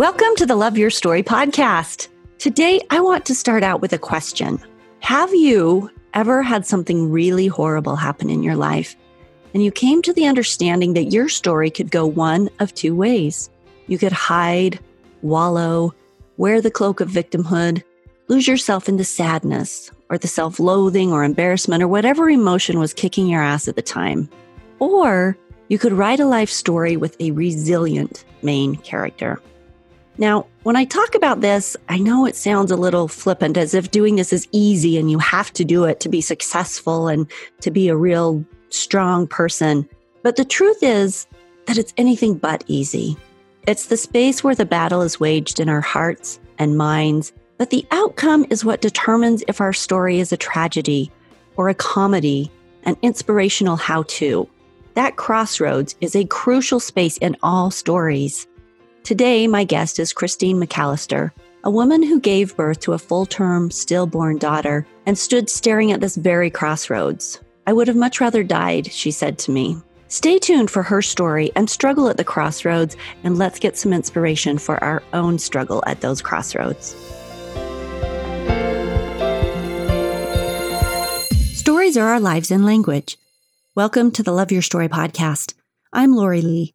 Welcome to the Love Your Story podcast. Today, I want to start out with a question Have you ever had something really horrible happen in your life? And you came to the understanding that your story could go one of two ways. You could hide, wallow, wear the cloak of victimhood, lose yourself into sadness or the self loathing or embarrassment or whatever emotion was kicking your ass at the time. Or you could write a life story with a resilient main character. Now, when I talk about this, I know it sounds a little flippant as if doing this is easy and you have to do it to be successful and to be a real strong person. But the truth is that it's anything but easy. It's the space where the battle is waged in our hearts and minds, but the outcome is what determines if our story is a tragedy or a comedy, an inspirational how to. That crossroads is a crucial space in all stories. Today, my guest is Christine McAllister, a woman who gave birth to a full term, stillborn daughter and stood staring at this very crossroads. I would have much rather died, she said to me. Stay tuned for her story and struggle at the crossroads, and let's get some inspiration for our own struggle at those crossroads. Stories are our lives in language. Welcome to the Love Your Story podcast. I'm Lori Lee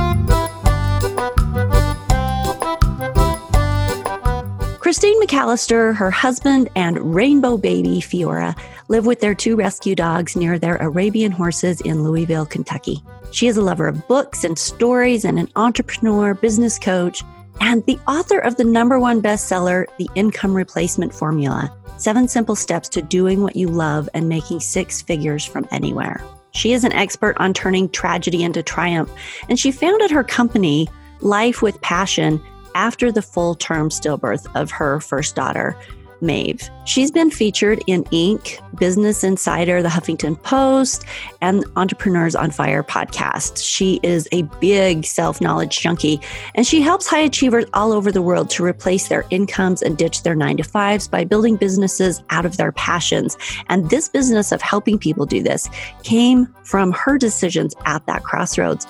Christine McAllister, her husband, and rainbow baby Fiora live with their two rescue dogs near their Arabian horses in Louisville, Kentucky. She is a lover of books and stories and an entrepreneur, business coach, and the author of the number one bestseller, The Income Replacement Formula Seven Simple Steps to Doing What You Love and Making Six Figures from Anywhere. She is an expert on turning tragedy into triumph, and she founded her company, Life with Passion, after the full term stillbirth of her first daughter, Maeve. She's been featured in Inc., Business Insider, The Huffington Post, and Entrepreneurs on Fire podcast. She is a big self knowledge junkie, and she helps high achievers all over the world to replace their incomes and ditch their nine to fives by building businesses out of their passions. And this business of helping people do this came from her decisions at that crossroads.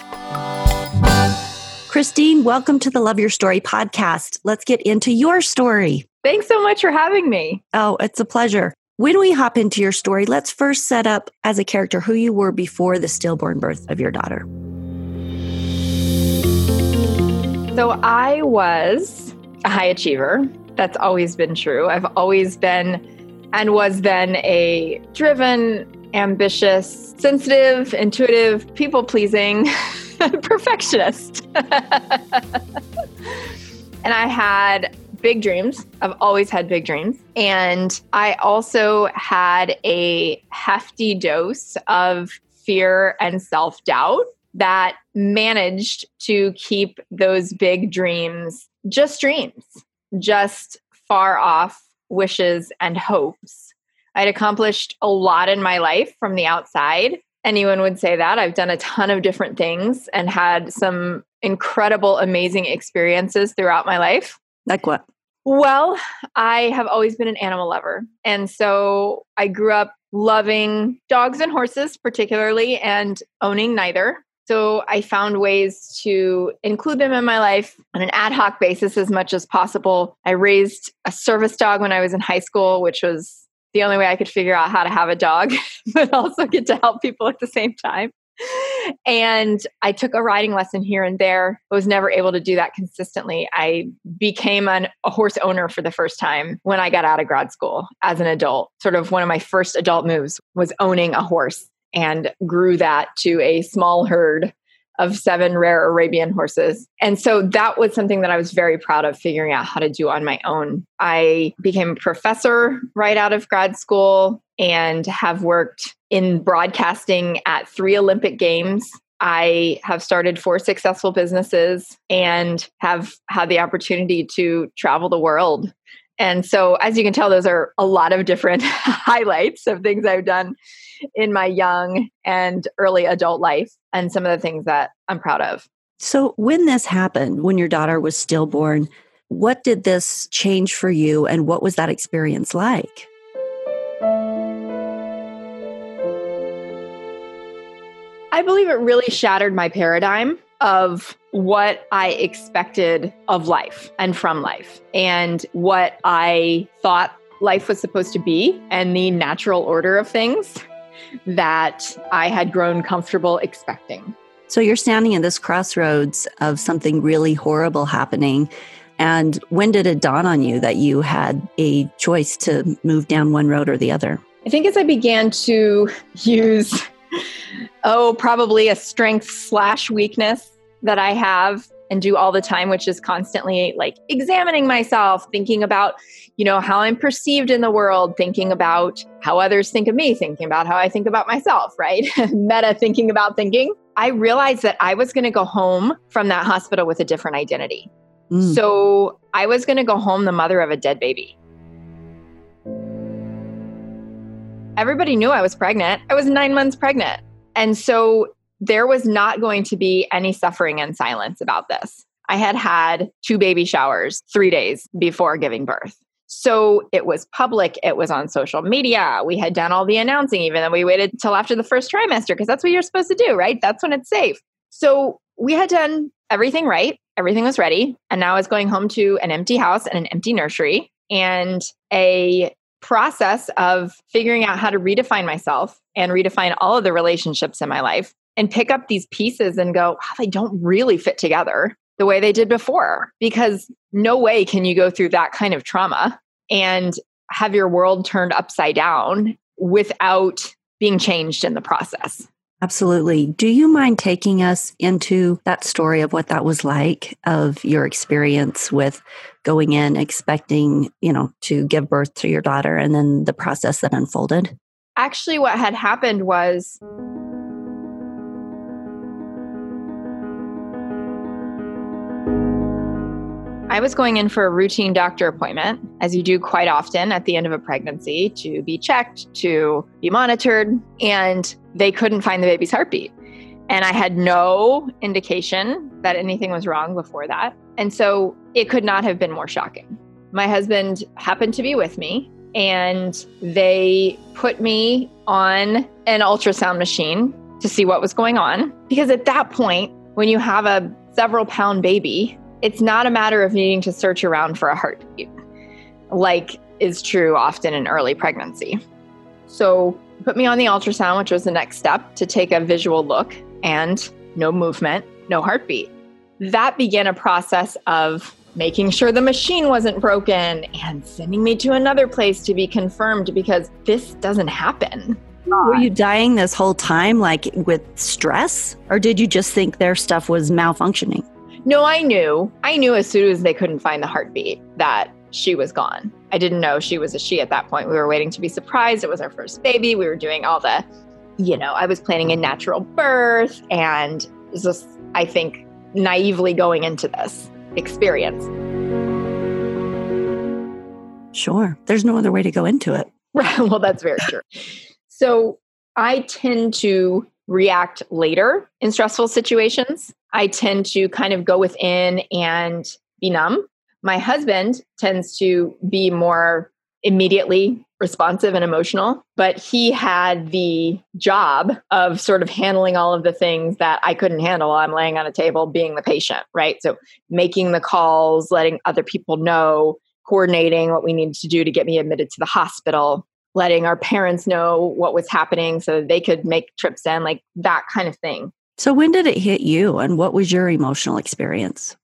Christine, welcome to the Love Your Story podcast. Let's get into your story. Thanks so much for having me. Oh, it's a pleasure. When we hop into your story, let's first set up as a character who you were before the stillborn birth of your daughter. So I was a high achiever. That's always been true. I've always been and was then a driven, ambitious, sensitive, intuitive, people pleasing perfectionist. and I had big dreams. I've always had big dreams. And I also had a hefty dose of fear and self doubt that managed to keep those big dreams just dreams, just far off wishes and hopes. I'd accomplished a lot in my life from the outside anyone would say that. I've done a ton of different things and had some incredible, amazing experiences throughout my life. Like what? Well, I have always been an animal lover. And so I grew up loving dogs and horses, particularly, and owning neither. So I found ways to include them in my life on an ad hoc basis as much as possible. I raised a service dog when I was in high school, which was the only way I could figure out how to have a dog, but also get to help people at the same time. And I took a riding lesson here and there. I was never able to do that consistently. I became an, a horse owner for the first time when I got out of grad school as an adult. Sort of one of my first adult moves was owning a horse and grew that to a small herd of seven rare Arabian horses. And so that was something that I was very proud of figuring out how to do on my own. I became a professor right out of grad school and have worked in broadcasting at three Olympic Games. I have started four successful businesses and have had the opportunity to travel the world And so, as you can tell, those are a lot of different highlights of things I've done in my young and early adult life, and some of the things that I'm proud of. So, when this happened, when your daughter was stillborn, what did this change for you, and what was that experience like? I believe it really shattered my paradigm of what I expected of life and from life, and what I thought life was supposed to be, and the natural order of things that I had grown comfortable expecting. So you're standing in this crossroads of something really horrible happening. And when did it dawn on you that you had a choice to move down one road or the other? I think as I began to use oh, probably a strength slash weakness that I have and do all the time, which is constantly like examining myself, thinking about, you know, how I'm perceived in the world, thinking about how others think of me, thinking about how I think about myself, right? Meta thinking about thinking. I realized that I was going to go home from that hospital with a different identity. Mm. So I was going to go home the mother of a dead baby. Everybody knew I was pregnant. I was nine months pregnant. And so there was not going to be any suffering and silence about this. I had had two baby showers three days before giving birth. So it was public, it was on social media. We had done all the announcing, even though we waited until after the first trimester, because that's what you're supposed to do, right? That's when it's safe. So we had done everything right. Everything was ready. And now I was going home to an empty house and an empty nursery and a process of figuring out how to redefine myself and redefine all of the relationships in my life and pick up these pieces and go, oh, they don't really fit together the way they did before. Because no way can you go through that kind of trauma and have your world turned upside down without being changed in the process. Absolutely. Do you mind taking us into that story of what that was like of your experience with going in expecting, you know, to give birth to your daughter and then the process that unfolded? Actually, what had happened was I was going in for a routine doctor appointment, as you do quite often at the end of a pregnancy, to be checked, to be monitored, and they couldn't find the baby's heartbeat. And I had no indication that anything was wrong before that. And so it could not have been more shocking. My husband happened to be with me, and they put me on an ultrasound machine to see what was going on. Because at that point, when you have a several pound baby, it's not a matter of needing to search around for a heartbeat, like is true often in early pregnancy. So, put me on the ultrasound, which was the next step to take a visual look, and no movement, no heartbeat. That began a process of making sure the machine wasn't broken and sending me to another place to be confirmed because this doesn't happen. Were you dying this whole time, like with stress, or did you just think their stuff was malfunctioning? No, I knew. I knew as soon as they couldn't find the heartbeat that she was gone. I didn't know she was a she at that point. We were waiting to be surprised. It was our first baby. We were doing all the, you know, I was planning a natural birth and just, I think, naively going into this experience. Sure. There's no other way to go into it. Well, that's very true. So I tend to react later in stressful situations. I tend to kind of go within and be numb. My husband tends to be more immediately responsive and emotional, but he had the job of sort of handling all of the things that I couldn't handle I'm laying on a table being the patient, right? So making the calls, letting other people know, coordinating what we needed to do to get me admitted to the hospital, letting our parents know what was happening so they could make trips in, like that kind of thing. So, when did it hit you and what was your emotional experience?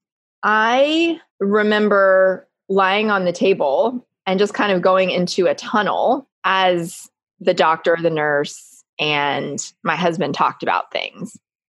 I remember lying on the table and just kind of going into a tunnel as the doctor, the nurse, and my husband talked about things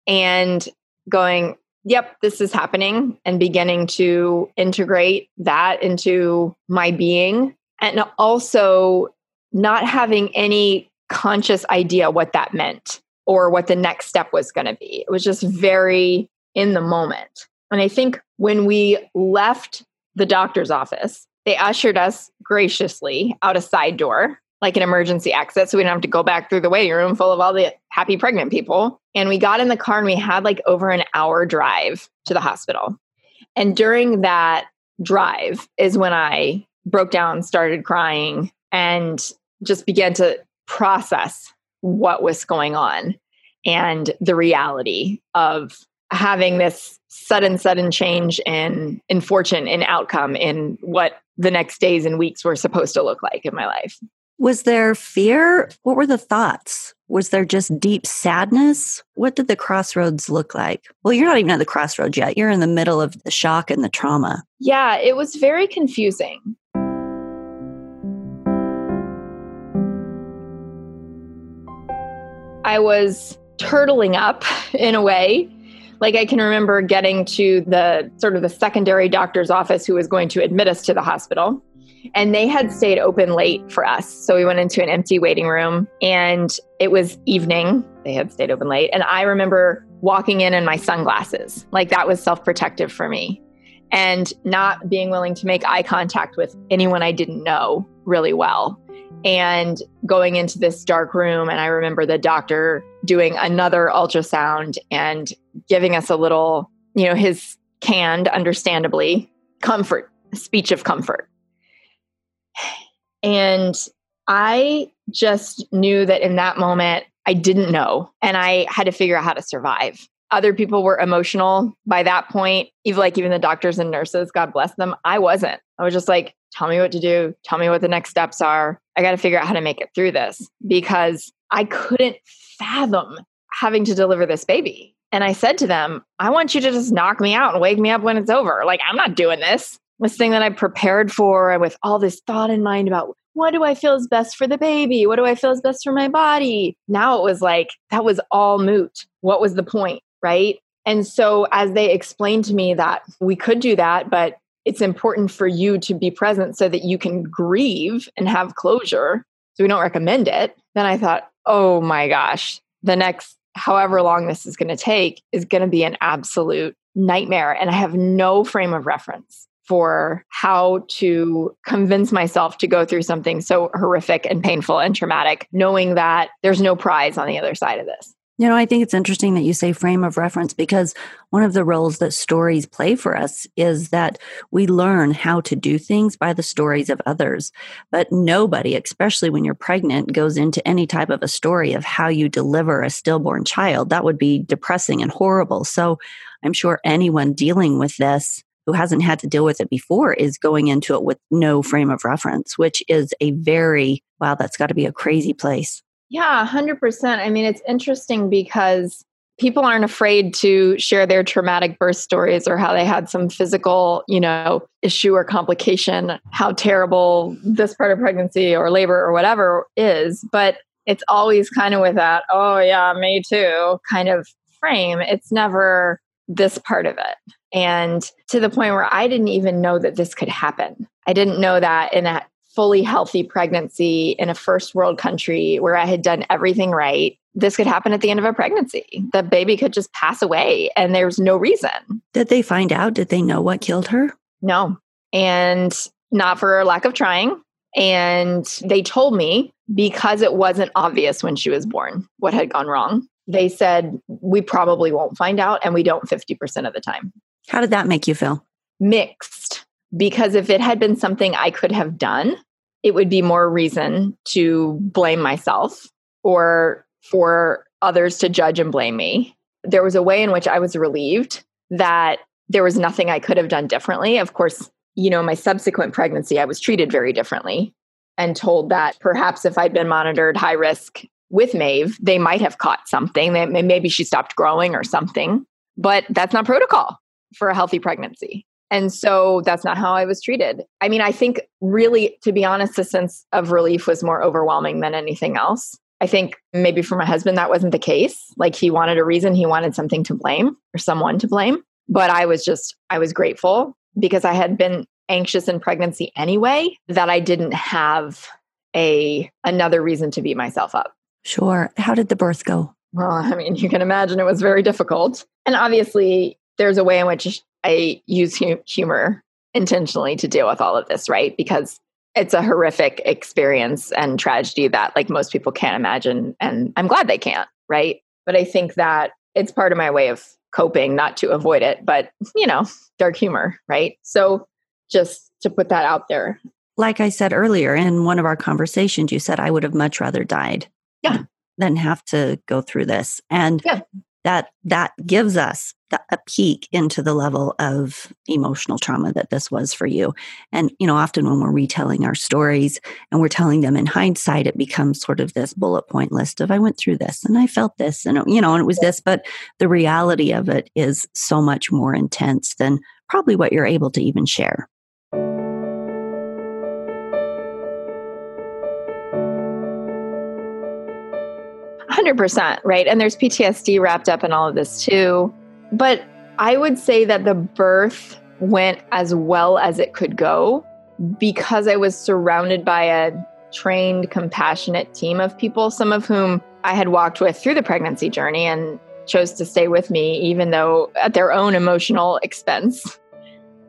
and going, Yep, this is happening, and beginning to integrate that into my being. And also not having any conscious idea what that meant or what the next step was going to be. It was just very in the moment. And I think when we left the doctor's office They ushered us graciously out a side door, like an emergency exit. So we didn't have to go back through the waiting room full of all the happy pregnant people. And we got in the car and we had like over an hour drive to the hospital. And during that drive is when I broke down, started crying, and just began to process what was going on and the reality of having this sudden sudden change in in fortune in outcome in what the next days and weeks were supposed to look like in my life. Was there fear? What were the thoughts? Was there just deep sadness? What did the crossroads look like? Well you're not even at the crossroads yet. You're in the middle of the shock and the trauma. Yeah it was very confusing i was turtling up in a way like I can remember getting to the sort of the secondary doctor's office who was going to admit us to the hospital. And they had stayed open late for us. So we went into an empty waiting room and it was evening. They had stayed open late. And I remember walking in in my sunglasses. Like that was self protective for me. And not being willing to make eye contact with anyone I didn't know really well and going into this dark room. And I remember the doctor doing another ultrasound and giving us a little, you know, his canned, understandably, comfort, speech of comfort. And I just knew that in that moment, I didn't know. And I had to figure out how to survive. Other people were emotional by that point, even like even the doctors and nurses, God bless them. I wasn't. I was just like, tell me what to do, tell me what the next steps are. I got to figure out how to make it through this because I couldn't fathom having to deliver this baby. And I said to them, I want you to just knock me out and wake me up when it's over. Like, I'm not doing this. This thing that I prepared for and with all this thought in mind about what do I feel is best for the baby? What do I feel is best for my body? Now it was like, that was all moot. What was the point? Right. And so, as they explained to me that we could do that, but it's important for you to be present so that you can grieve and have closure. So we don't recommend it. Then I thought, oh my gosh, the next however long this is going to take is going to be an absolute nightmare. And I have no frame of reference for how to convince myself to go through something so horrific and painful and traumatic, knowing that there's no prize on the other side of this. You know, I think it's interesting that you say frame of reference because one of the roles that stories play for us is that we learn how to do things by the stories of others. But nobody, especially when you're pregnant, goes into any type of a story of how you deliver a stillborn child. That would be depressing and horrible. So I'm sure anyone dealing with this who hasn't had to deal with it before is going into it with no frame of reference, which is a very, wow, that's got to be a crazy place. Yeah, 100%. I mean, it's interesting because people aren't afraid to share their traumatic birth stories or how they had some physical, you know, issue or complication, how terrible this part of pregnancy or labor or whatever is. But it's always kind of with that, oh, yeah, me too kind of frame. It's never this part of it. And to the point where I didn't even know that this could happen. I didn't know that in a fully healthy pregnancy in a first world country where I had done everything right, this could happen at the end of a pregnancy. The baby could just pass away and there's no reason. Did they find out? Did they know what killed her? No. And not for lack of trying. And they told me because it wasn't obvious when she was born what had gone wrong. They said, we probably won't find out, and we don't 50% of the time. How did that make you feel? Mixed. Because if it had been something I could have done, it would be more reason to blame myself or for others to judge and blame me. There was a way in which I was relieved that there was nothing I could have done differently. Of course, you know, my subsequent pregnancy, I was treated very differently and told that perhaps if I'd been monitored high risk with Maeve, they might have caught something. Maybe she stopped growing or something, but that's not protocol for a healthy pregnancy. And so that's not how I was treated. I mean, I think really, to be honest, the sense of relief was more overwhelming than anything else. I think maybe for my husband, that wasn't the case. Like he wanted a reason, he wanted something to blame or someone to blame. But I was just, I was grateful because I had been anxious in pregnancy anyway, that I didn't have a another reason to beat myself up. Sure. How did the birth go? Well, I mean, you can imagine it was very difficult. And obviously, there's a way in which I use humor intentionally to deal with all of this, right? Because it's a horrific experience and tragedy that like most people can't imagine and I'm glad they can't, right? But I think that it's part of my way of coping, not to avoid it, but you know, dark humor, right? So just to put that out there. Like I said earlier in one of our conversations, you said I would have much rather died. Yeah. Than have to go through this. And yeah. That that gives us a peek into the level of emotional trauma that this was for you. And, you know, often when we're retelling our stories and we're telling them in hindsight, it becomes sort of this bullet point list of I went through this and I felt this and, you know, and it was this. But the reality of it is so much more intense than probably what you're able to even share. 100%, right? And there's PTSD wrapped up in all of this too. But I would say that the birth went as well as it could go because I was surrounded by a trained, compassionate team of people, some of whom I had walked with through the pregnancy journey and chose to stay with me, even though at their own emotional expense,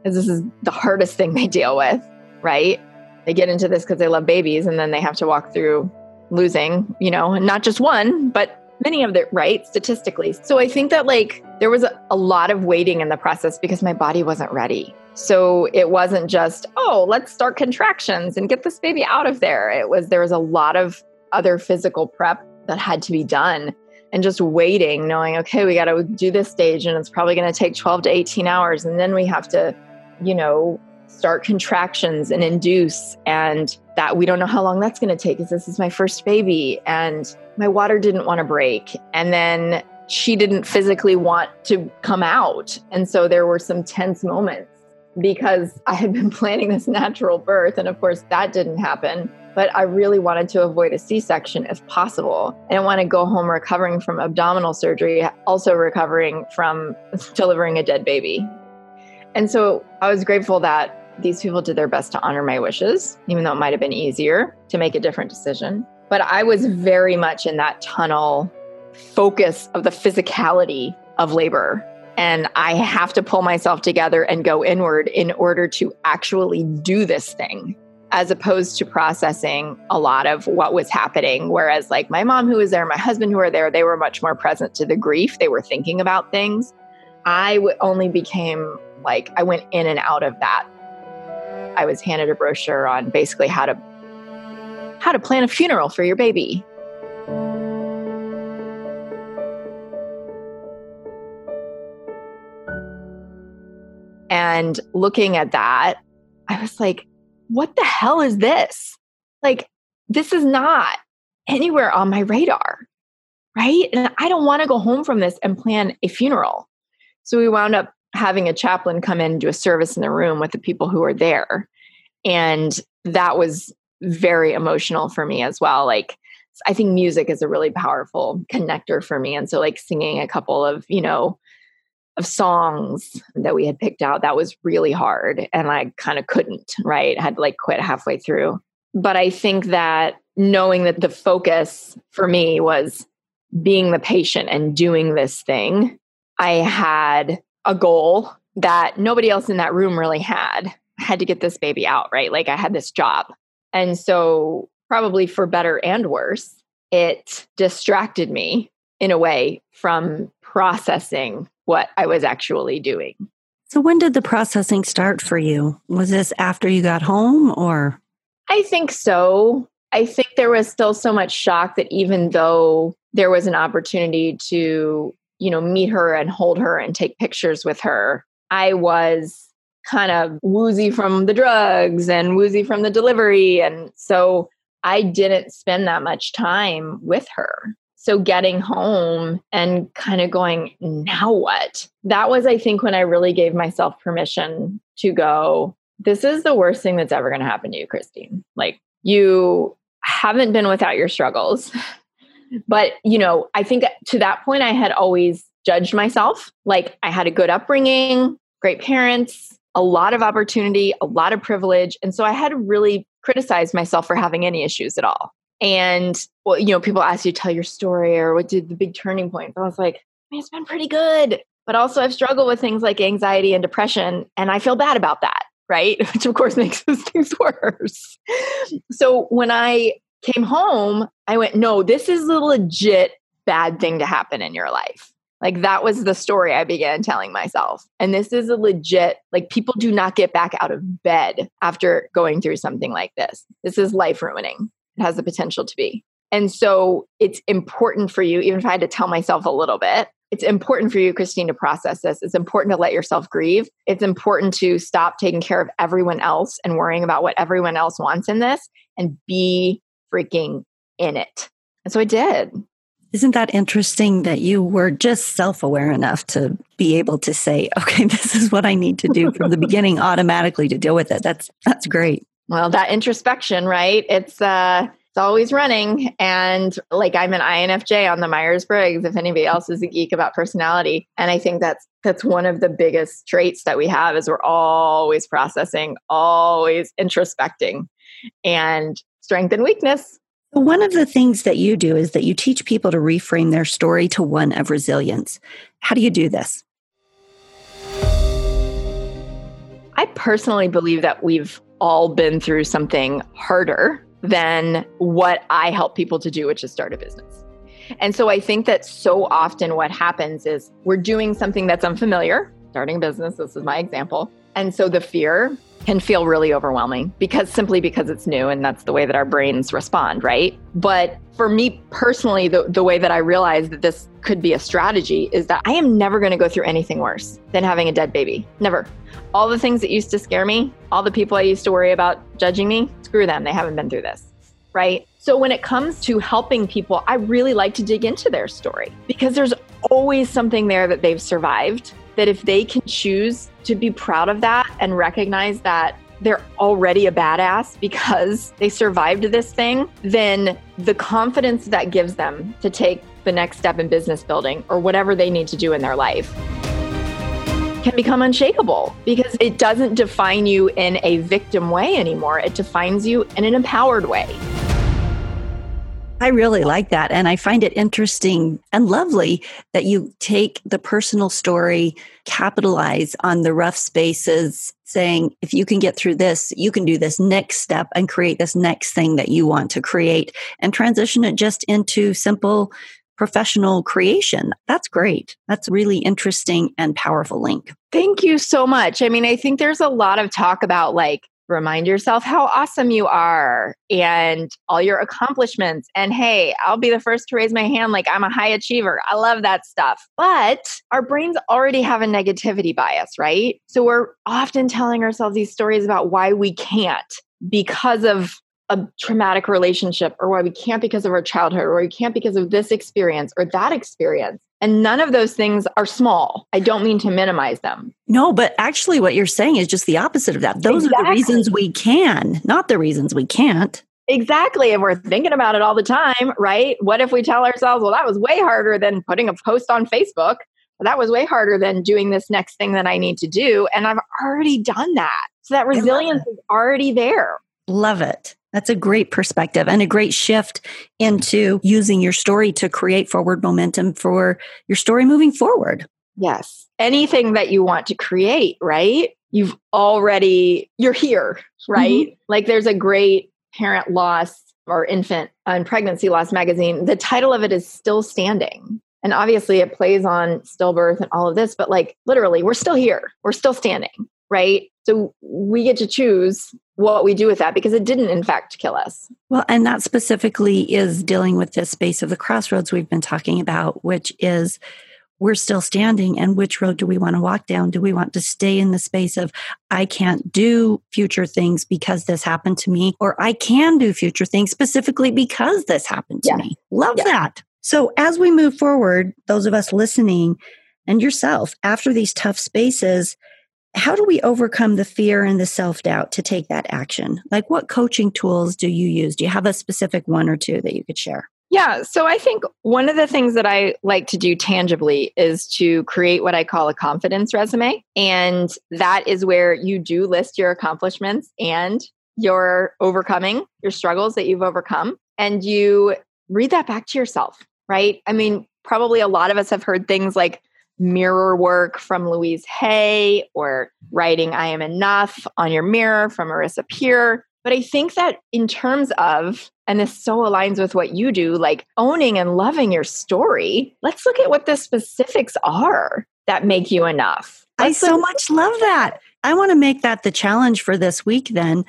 because this is the hardest thing they deal with, right? They get into this because they love babies and then they have to walk through losing, you know, not just one, but many of the right statistically. So I think that like there was a, a, lot of waiting in the process because my body wasn't ready. So it wasn't just, oh, let's start contractions and get this baby out of there. It was there was a lot of other physical prep that had to be done and just waiting, knowing, okay, we got to do this stage and it's probably going to take 12 to 18 hours. And then we have to, you know, start contractions and induce and that we don't know how long that's going to take because this is my first baby and my water didn't want to break. And then she didn't physically want to come out. And so there were some tense moments because i had been planning this natural birth and of course that didn't happen. But i really wanted to avoid a c-section if possible. And i didn't want to go home recovering from abdominal surgery also recovering from delivering a dead baby. And so I was grateful that these people did their best to honor my wishes, even though it might have been easier to make a different decision. But I was very much in that tunnel focus of the physicality of labor. And I have to pull myself together and go inward in order to actually do this thing, as opposed to processing a lot of what was happening. Whereas, like my mom, who was there, my husband, who were there, they were much more present to the grief. They were thinking about things. I only became like, I went in and out of that I was handed a brochure on basically how to how to plan a funeral for your baby. And looking at that, I was like, what the hell is this? Like, this is not anywhere on my radar. Right. And I don't want to go home from this and plan a funeral. So we wound up having a chaplain come in and do a service in the room with the people who were there. And that was very emotional for me as well. Like, I think music is a really powerful connector for me. And so, like, singing a couple of, you know, of songs that we had picked out, that was really hard. And I kind of couldn't, right? I had to like quit halfway through. But I think that knowing that the focus for me was being the patient and doing this thing, I had a goal that nobody else in that room really had. I had to get this baby out, right? Like I had this job. And so, probably for better and worse, it distracted me in a way from processing what I was actually doing. So, when did the processing start for you? Was this after you got home or? I think so. I think there was still so much shock that even though there was an opportunity to you know, meet her and hold her and take pictures with her, I was kind of woozy from the drugs and woozy from the delivery. And so I didn't spend that much time with her. So getting home and kind of going, now what? That was, I think, when I really gave myself permission to go, this is the worst thing that's ever going to happen to you, Christine. Like, you haven't been without your struggles. But, you know, I think to that point, I had always judged myself. Like I had a good upbringing, great parents, a lot of opportunity, a lot of privilege. And so I had really criticize myself for having any issues at all. And, well, you know, people ask you to tell your story or what did the big turning point? I was like, it's been pretty good. But also, I've struggled with things like anxiety and depression, and I feel bad about that. right? Which of course makes those things worse. So when I came home, I went, no, this is a legit bad thing to happen in your life. Like that was the story I began telling myself. And this is a legit, like people do not get back out of bed after going through something like this. This is life ruining. It has the potential to be. And so it's important for you, even if I had to tell myself a little bit, it's important for you, Christine, to process this. It's important to let yourself grieve. It's important to stop taking care of everyone else and worrying about what everyone else wants in this and be freaking in it. And so I did. Isn't that interesting that you were just self aware enough to be able to say, okay, this is what I need to do from the beginning automatically to deal with it? That's, that's great. Well, that introspection, right? It's, uh, it's always running. And like I'm an INFJ on the Myers Briggs, if anybody else is a geek about personality. And I think that's that's one of the biggest traits that we have is we're always processing, always introspecting. And strength and weakness one of the things that you do is that you teach people to reframe their story to one of resilience. How do you do this? I personally believe that we've all been through something harder than what I help people to do, which is start a business. And so I think that so often what happens is we're doing something that's unfamiliar, starting a business, this is my example. And so the fear can feel really overwhelming because simply because it's new and that's the way that our brains respond, right? But for me personally, the, the way that I realized that this could be a strategy is that I am never going to go through anything worse than having a dead baby. Never. All the things that used to scare me, all the people I used to worry about judging me, screw them. They haven't been through this, right? So when it comes to helping people, I really like to dig into their story because there's always something there that they've survived that if they can choose to be proud of that and recognize that they're already a badass because they survived this thing, then the confidence that gives them to take the next step in business building or whatever they need to do in their life can become unshakable because it doesn't define you in a victim way anymore. It defines you in an empowered way. I really like that. And I find it interesting and lovely that you take the personal story, capitalize on the rough spaces, saying, if you can get through this, you can do this next step and create this next thing that you want to create and transition it just into simple professional creation. That's great. That's really interesting and powerful link. Thank you so much. I mean, I think there's a lot of talk about like remind yourself how awesome you are and all your accomplishments. And hey, I'll be the first to raise my hand like I'm a high achiever. I love that stuff. But our brains already have a negativity bias, right? So we're often telling ourselves these stories about why we can't because of a traumatic relationship or why we can't because of our childhood or we can't because of this experience or that experience. And none of those things are small. I don't mean to minimize them. No, but actually, what you're saying is just the opposite of that. Those exactly. are the reasons we can, not the reasons we can't. Exactly. And we're thinking about it all the time, right? What if we tell ourselves, well, that was way harder than putting a post on Facebook? That was way harder than doing this next thing that I need to do. And I've already done that. So that resilience is already there. Love it. That's a great perspective and a great shift into using your story to create forward momentum for your story moving forward. Yes. Anything that you want to create, right? You've already, you're here, right? Mm-hmm. Like there's a great parent loss or infant and pregnancy loss magazine. The title of it is Still Standing. And obviously it plays on stillbirth and all of this, but like literally, we're still here, we're still standing, right? So we get to choose what we do with that because it didn't, in fact, kill us. Well, and that specifically is dealing with this space of the crossroads we've been talking about, which is we're still standing and which road do we want to walk down? Do we want to stay in the space of I can't do future things because this happened to me, or I can do future things specifically because this happened to me? Love that. So as we move forward, those of us listening and yourself, after these tough spaces, how do we overcome the fear and the self doubt to take that action? Like, what coaching tools do you use? Do you have a specific one or two that you could share? Yeah. So I think one of the things that I like to do tangibly is to create what I call a confidence resume. And that is where you do list your accomplishments and your overcoming, your struggles that you've overcome. And you read that back to yourself, right? I mean, probably a lot of us have heard things like, mirror work from Louise Hay or writing I Am Enough on your mirror from Marissa Peer. But I think that in terms of, and this so aligns with what you do, like owning and loving your story, let's look at what the specifics are that make you enough. Let's I so much love that. I want to make that the challenge for this week then.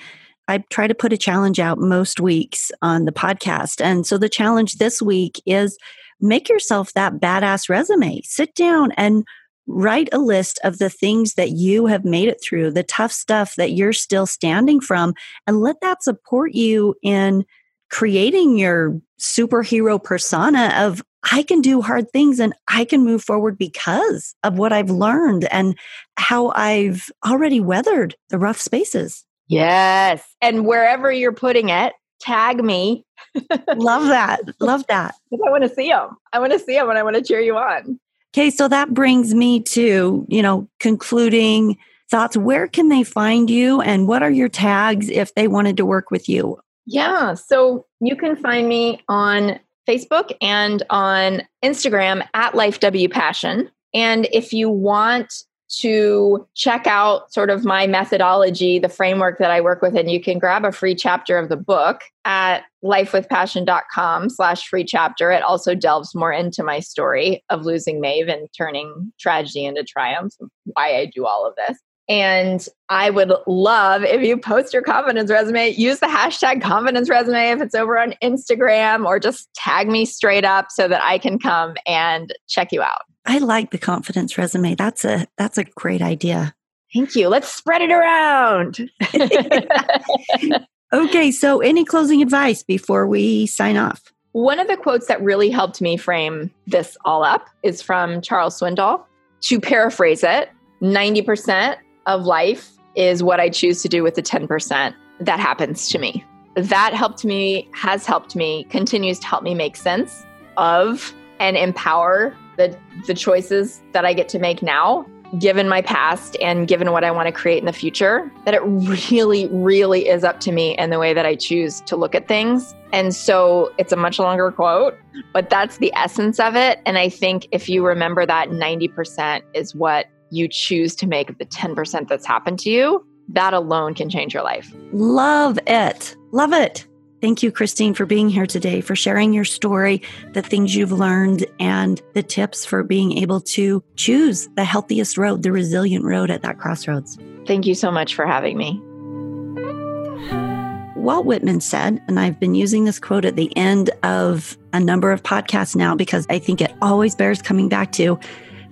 I try to put a challenge out most weeks on the podcast. And so the challenge this week is make yourself that badass resume. Sit down and write a list of the things that you have made it through, the tough stuff that you're still standing from, and let that support you in creating your superhero persona of I can do hard things and I can move forward because of what I've learned and how I've already weathered the rough spaces. Yes. And wherever you're putting it, tag me. Love that. Love that. I want to see them. I want to see them and I want to cheer you on. Okay, so that brings me to, you know, concluding thoughts. Where can they find you and what are your tags if they wanted to work with you? Yeah, so you can find me on Facebook and on Instagram at Life W Passion. And if you want to check out sort of my methodology, the framework that I work with, and you can grab a free chapter of the book at lifewithpassion.com slash free chapter. It also delves more into my story of losing Maeve and turning tragedy into triumph, why I do all of this. And I would love if you post your confidence resume, use the hashtag confidence resume if it's over on Instagram, or just tag me straight up so that I can come and check you out. I like the confidence resume. That's a that's a great idea. Thank you. Let's spread it around. okay, so any closing advice before we sign off? One of the quotes that really helped me frame this all up is from Charles Swindoll. To paraphrase it, 90% of life is what I choose to do with the 10% that happens to me. That helped me, has helped me, continues to help me make sense of and empower the the choices that I get to make now given my past and given what I want to create in the future that it really really is up to me and the way that I choose to look at things and so it's a much longer quote but that's the essence of it and I think if you remember that 90% is what you choose to make the 10% that's happened to you that alone can change your life love it love it Thank you, Christine, for being here today, for sharing your story, the things you've learned, and the tips for being able to choose the healthiest road, the resilient road at that crossroads. Thank you so much for having me. Walt Whitman said, and I've been using this quote at the end of a number of podcasts now because I think it always bears coming back to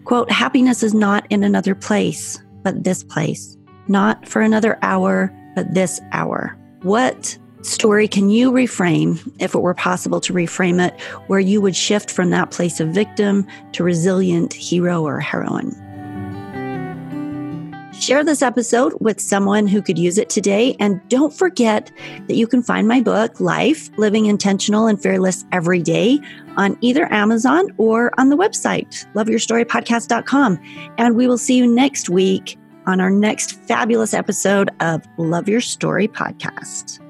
quote, happiness is not in another place, but this place, not for another hour, but this hour. What story can you reframe, if it were possible to reframe it, where you would shift from that place of victim to resilient hero or heroine? Share this episode with someone who could use it today. And don't forget that you can find my book, Life Living Intentional and Fearless Every Day, on either Amazon or on the website, loveyourstorypodcast.com. And we will see you next week on our next fabulous episode of Love Your Story Podcast.